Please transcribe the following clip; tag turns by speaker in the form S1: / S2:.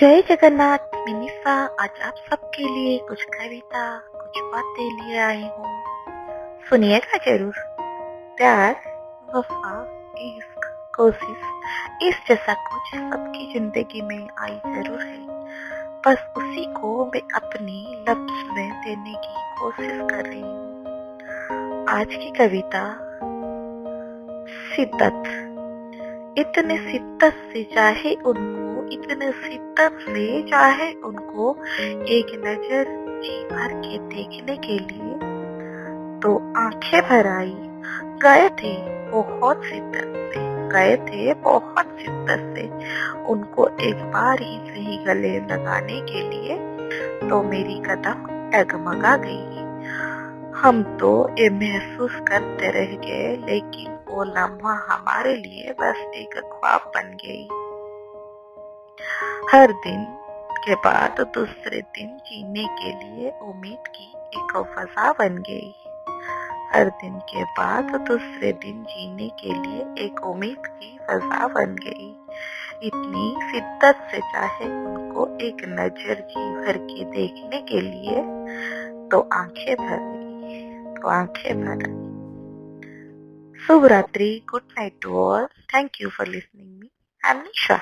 S1: जय जगन्नाथ मिनिसा आज आप सबके लिए कुछ कविता, कुछ बातें लिए आई हूँ। सुनिएगा ज़रूर। प्यार, वफा, इश्क, कोशिश, इस जैसा कुछ सबकी ज़िंदगी में आई ज़रूर है। बस उसी को मैं अपनी लफ्ज में देने की कोशिश कर रही हूँ। आज की कविता शिद्दत इतने शिद्दत से चाहे उनको इतने शिद्दत से चाहे उनको एक नज़र जी भर के देखने के लिए। तो आँखें भर आई गए थे बहुत शिद्दत से। गए थे बहुत शिद्दत से। उनको एक बार ही सही गले लगाने के लिए तो मेरी कदम डगमगा गई। हम तो ये महसूस करते रह गए, लेकिन वो लम्हा हमारे लिए बस एक ख्वाब बन गई। हर दिन के बाद दूसरे दिन जीने के लिए उम्मीद की एक फजा बन गई। हर दिन के बाद दूसरे दिन जीने के लिए एक उम्मीद की फजा बन गई। इतनी शिद्दत से चाहे उनको एक नज़र जी भर के देखने के लिए तो आँखें भर तो आँखें भर गई। शुभ रात्रि good night to all thank you for listening me am Nisha